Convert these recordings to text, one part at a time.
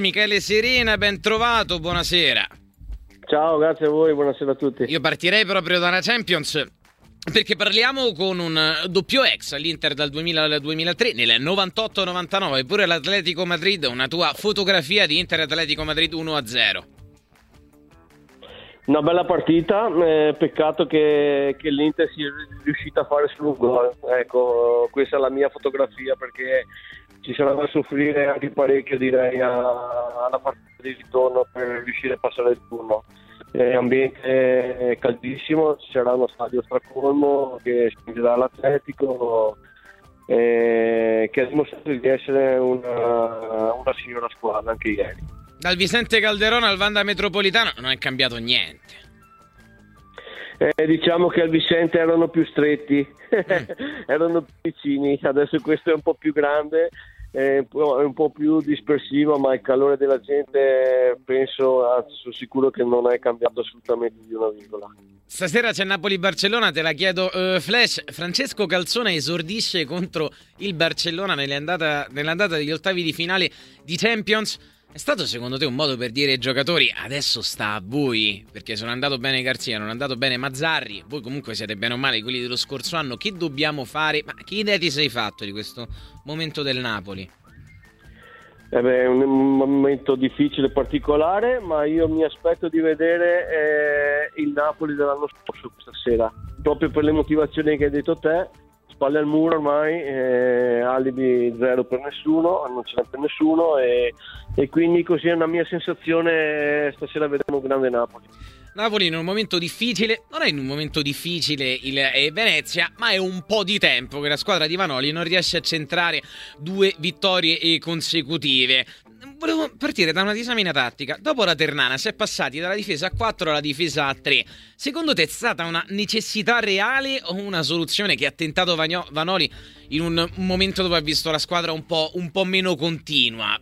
Michele Serena, ben trovato, buonasera. Ciao, grazie a voi, buonasera a tutti. Io partirei proprio da una Champions perché parliamo con un doppio ex all'Inter dal 2000 al 2003, nel 98-99, eppure l'Atletico Madrid, una tua fotografia di Inter Atletico Madrid 1-0. Una bella partita, eh, peccato che, che, l'Inter sia riuscita a fare solo un gol. Ecco, questa è la mia fotografia perché ci sarà da soffrire anche parecchio direi alla partita di ritorno per riuscire a passare il turno. È ambiente caldissimo, ci sarà uno stadio stracolmo che spingerà l'Atletico eh, che ha dimostrato di essere una, una signora squadra anche ieri. Dal Vicente Calderone al Vanda Metropolitano non è cambiato niente. Eh, diciamo che al Vicente erano più stretti, mm. erano più vicini, adesso questo è un po' più grande, è un po' più dispersivo, ma il calore della gente penso, anzi sono sicuro che non è cambiato assolutamente di una virgola. Stasera c'è Napoli-Barcellona, te la chiedo uh, Flash. Francesco Calzone esordisce contro il Barcellona nell'andata, nell'andata degli ottavi di finale di Champions. È stato secondo te un modo per dire ai giocatori adesso sta a voi? Perché sono andato bene Garzia, non è andato bene Mazzarri, voi comunque siete bene o male quelli dello scorso anno, che dobbiamo fare? Ma che idea ti sei fatto di questo momento del Napoli? Eh beh, è un momento difficile e particolare, ma io mi aspetto di vedere eh, il Napoli dell'anno scorso questa sera, proprio per le motivazioni che hai detto te spalle al muro ormai, eh, alibi zero per nessuno, non ce n'è per nessuno e, e quindi così è una mia sensazione, stasera vedremo un grande Napoli. Napoli in un momento difficile, non è in un momento difficile il eh, Venezia, ma è un po' di tempo che la squadra di Vanoli non riesce a centrare due vittorie consecutive volevo partire da una disamina tattica. Dopo la Ternana si è passati dalla difesa a 4 alla difesa a 3. Secondo te è stata una necessità reale o una soluzione che ha tentato Vanoli in un momento dove ha visto la squadra un po', un po meno continua?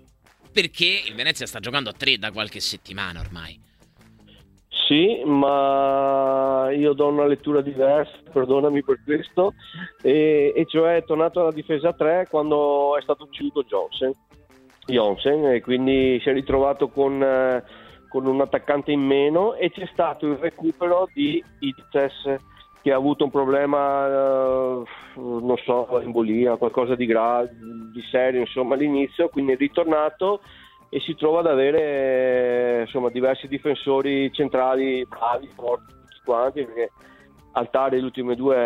Perché il Venezia sta giocando a 3 da qualche settimana ormai. Sì, ma io do una lettura diversa, perdonami per questo, e, e cioè è tornato alla difesa a 3 quando è stato ucciso Johnson. Jonsen e quindi si è ritrovato con, eh, con, un attaccante in meno e c'è stato il recupero di Itzes che ha avuto un problema, eh, non so, embolia, qualcosa di, gra- di serio insomma all'inizio, quindi è ritornato e si trova ad avere insomma, diversi difensori centrali bravi, forti, tutti quanti, perché Altare le ultime due,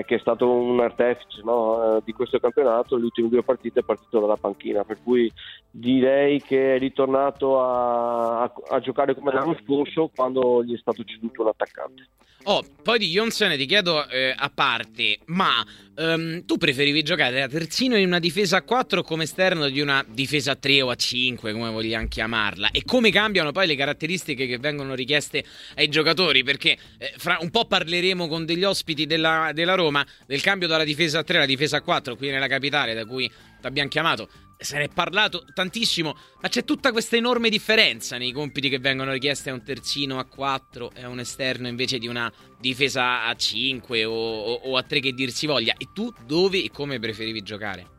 eh, che è stato un artefice no, eh, di questo campionato, le ultime due partite è partito dalla panchina, per cui direi che è ritornato a, a, a giocare come l'anno scorso quando gli è stato ceduto un attaccante. Oh, poi di Jonsen ti chiedo eh, a parte, ma um, tu preferivi giocare da terzino in una difesa a 4 come esterno di una difesa a 3 o a 5, come vogliamo chiamarla? E come cambiano poi le caratteristiche che vengono richieste ai giocatori? Perché eh, fra un po' parleremo con degli ospiti della, della Roma del cambio dalla difesa a 3 alla difesa a 4 qui nella capitale, da cui ti abbiamo chiamato se ne è parlato tantissimo, ma c'è tutta questa enorme differenza nei compiti che vengono richiesti a un terzino a 4 e a un esterno invece di una difesa a 5 o, o, a 3 che dir si voglia. E tu dove e come preferivi giocare?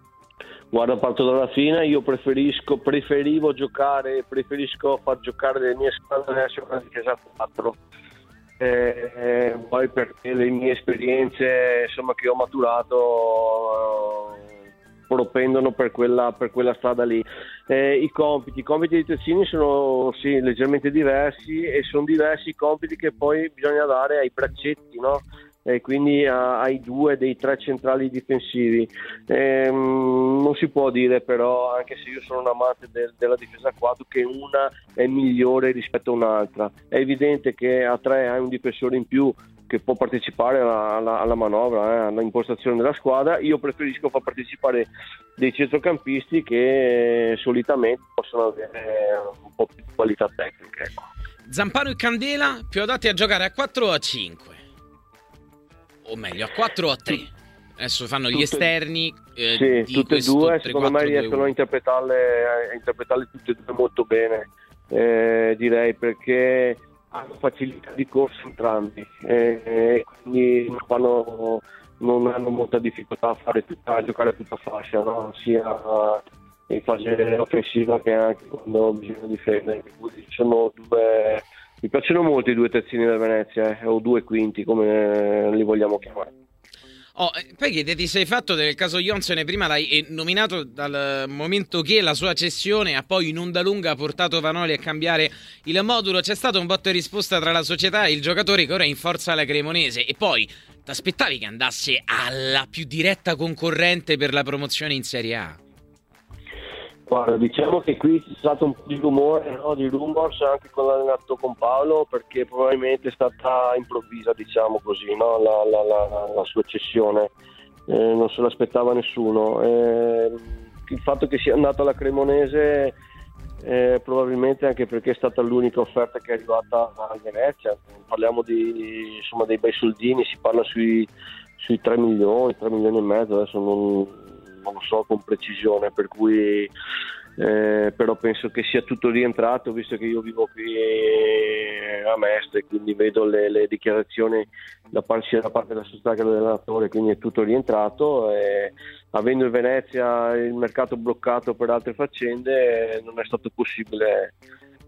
Guarda, parto dalla fine, io preferisco, preferivo giocare, preferisco far giocare le mie squadre adesso una difesa a 4. Eh, eh, perché le mie esperienze insomma, che ho maturato propendono per quella, per quella strada lì. Eh, I compiti, i compiti di Tezzini sono sì, leggermente diversi e sono diversi i compiti che poi bisogna dare ai braccetti, no? E quindi ai due dei tre centrali difensivi. Eh, non si può dire però, anche se io sono un amante del, della difesa a 4, che una è migliore rispetto a un'altra. È evidente che a tre hai un difensore in più che può partecipare alla, alla, alla manovra, eh, all'impostazione della squadra. Io preferisco far partecipare dei centrocampisti che solitamente possono avere un po' più di qualità tecnica. Ecco. Zampano e Candela più adatti a giocare a 4 o a 5? O meglio, a 4 o a 3? Adesso fanno tutte, gli esterni. Eh, sì, tutte e due, secondo me riescono a interpretarle, a interpretarle tutte e due molto bene, eh, direi, perché hanno facilità di corso entrambi e, e quindi non, fanno, non, hanno molta difficoltà a, tutta, a giocare tutta fascia, no? sia in fase offensiva che anche quando bisogna difendere. Sono due, mi piacciono molto i due terzini del Venezia, eh, o due quinti come li vogliamo chiamare. Oh, eh, poi che ti sei fatto del caso Johnson prima l'hai eh, nominato dal momento che la sua cessione ha poi in onda lunga portato Vanoli a cambiare il modulo. C'è stato un botto e risposta tra la società e il giocatore che ora è in forza alla Cremonese. E poi ti aspettavi che andasse alla più diretta concorrente per la promozione in Serie A? Guarda, diciamo che qui c'è stato un po' di rumore, no? di rumors anche con l'allenato con Paolo perché probabilmente è stata improvvisa, diciamo così, no? la, la, la, la, sua cessione, eh, non se l'aspettava nessuno. Eh, il fatto che sia andato alla Cremonese eh, probabilmente anche perché è stata l'unica offerta che è arrivata a Venezia, parliamo di, insomma, dei bei soldini, si parla sui, sui 3 milioni, 3 milioni e mezzo, adesso non non lo so con precisione, per cui eh, però penso che sia tutto rientrato visto che io vivo qui a Mestre quindi vedo le, le dichiarazioni da parte, sia da parte della società che dell'allenatore quindi è tutto rientrato e avendo in Venezia il mercato bloccato per altre faccende non è stato possibile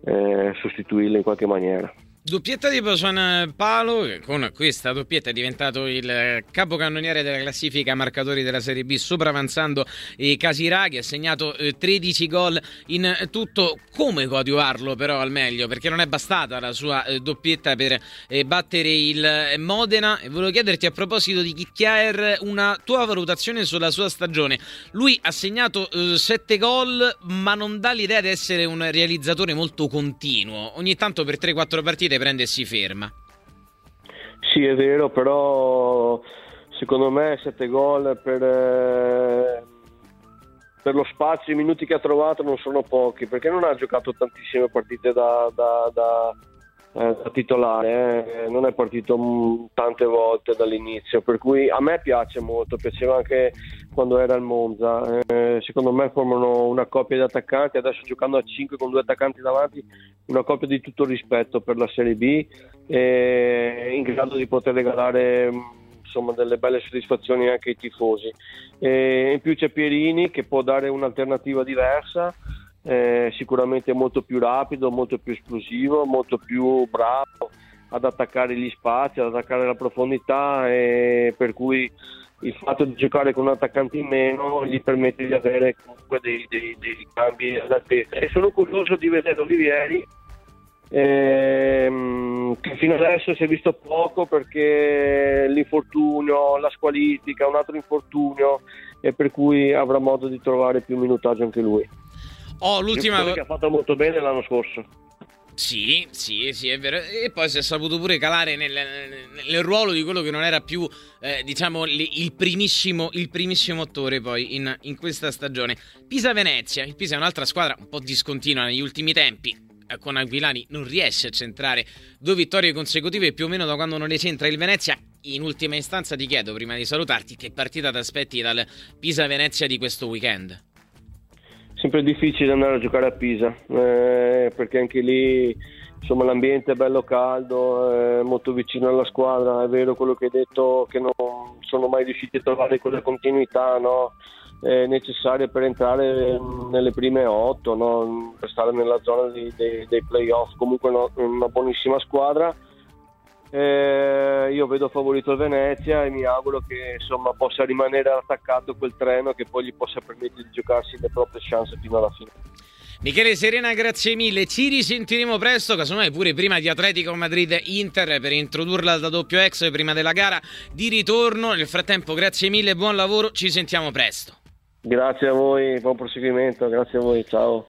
eh, sostituirlo in qualche maniera. Doppietta di Bojan Palo, con questa doppietta è diventato il capocannoniere della classifica marcatori della Serie B, sopravanzando i Casiraghi, ha segnato 13 eh, gol in tutto. Come coadiuvarlo però al meglio? Perché non è bastata la sua eh, doppietta per eh, battere il Modena. E volevo chiederti a proposito di Kittier una tua valutazione sulla sua stagione. Lui ha segnato 7 gol, ma non dà l'idea di essere un realizzatore molto continuo. Ogni tanto per 3-4 partite prende e si ferma. Sì, è vero, però secondo me 7 gol per, eh, per lo spazio, i minuti che ha trovato non sono pochi, perché non ha giocato tantissime partite da, da, da eh, da titolare, eh. non è partito m- tante volte dall'inizio, per cui a me piace molto, piaceva anche quando era al Monza, eh, secondo me formano una coppia di attaccanti, adesso giocando a 5 con due attaccanti davanti, una coppia di tutto rispetto per la Serie B, in grado di poter regalare insomma, delle belle soddisfazioni anche ai tifosi. E in più c'è Pierini che può dare un'alternativa diversa eh, sicuramente molto più rapido, molto più esplosivo, molto più bravo ad attaccare gli spazi, ad attaccare la profondità per cui il fatto di giocare con un attaccante in meno gli permette di avere comunque dei, dei, dei cambi all'altezza e sono curioso di vedere Olivieri ehm, che fino adesso si è visto poco perché l'infortunio, la squalifica, un altro infortunio e per cui avrà modo di trovare più minutaggio anche lui. Oh, l'ultima che ha fatto molto bene l'anno scorso. Sì, sì, sì, è vero. E poi si è saputo pure calare nel, nel ruolo di quello che non era più, eh, diciamo, il primissimo, il primissimo attore poi in, in questa stagione. Pisa-Venezia. Il Pisa è un'altra squadra un po' discontinua negli ultimi tempi. Eh, con Aquilani non riesce a centrare due vittorie consecutive più o meno da quando non le centra il Venezia. In ultima istanza ti chiedo, prima di salutarti, che partita ti aspetti dal Pisa-Venezia di questo weekend? Sempre difficile andare a giocare a Pisa eh, perché anche lì insomma, l'ambiente è bello caldo, è molto vicino alla squadra, è vero quello che hai detto che non sono mai riusciti a trovare quella continuità no? necessaria per entrare nelle prime otto, no? per stare nella zona dei, dei, dei playoff, comunque no, una buonissima squadra eh, io vedo favorito il Venezia e mi auguro che insomma, possa rimanere attaccato quel treno che poi gli possa permettere di giocarsi le proprie chance fino alla fine. Michele Serena, grazie mille. Ci risentiremo presto, casomai pure prima di Atletico Madrid Inter per introdurla da doppio ex prima della gara di ritorno. Nel frattempo, grazie mille, buon lavoro, ci sentiamo presto. Grazie a voi, buon proseguimento, grazie a voi, ciao.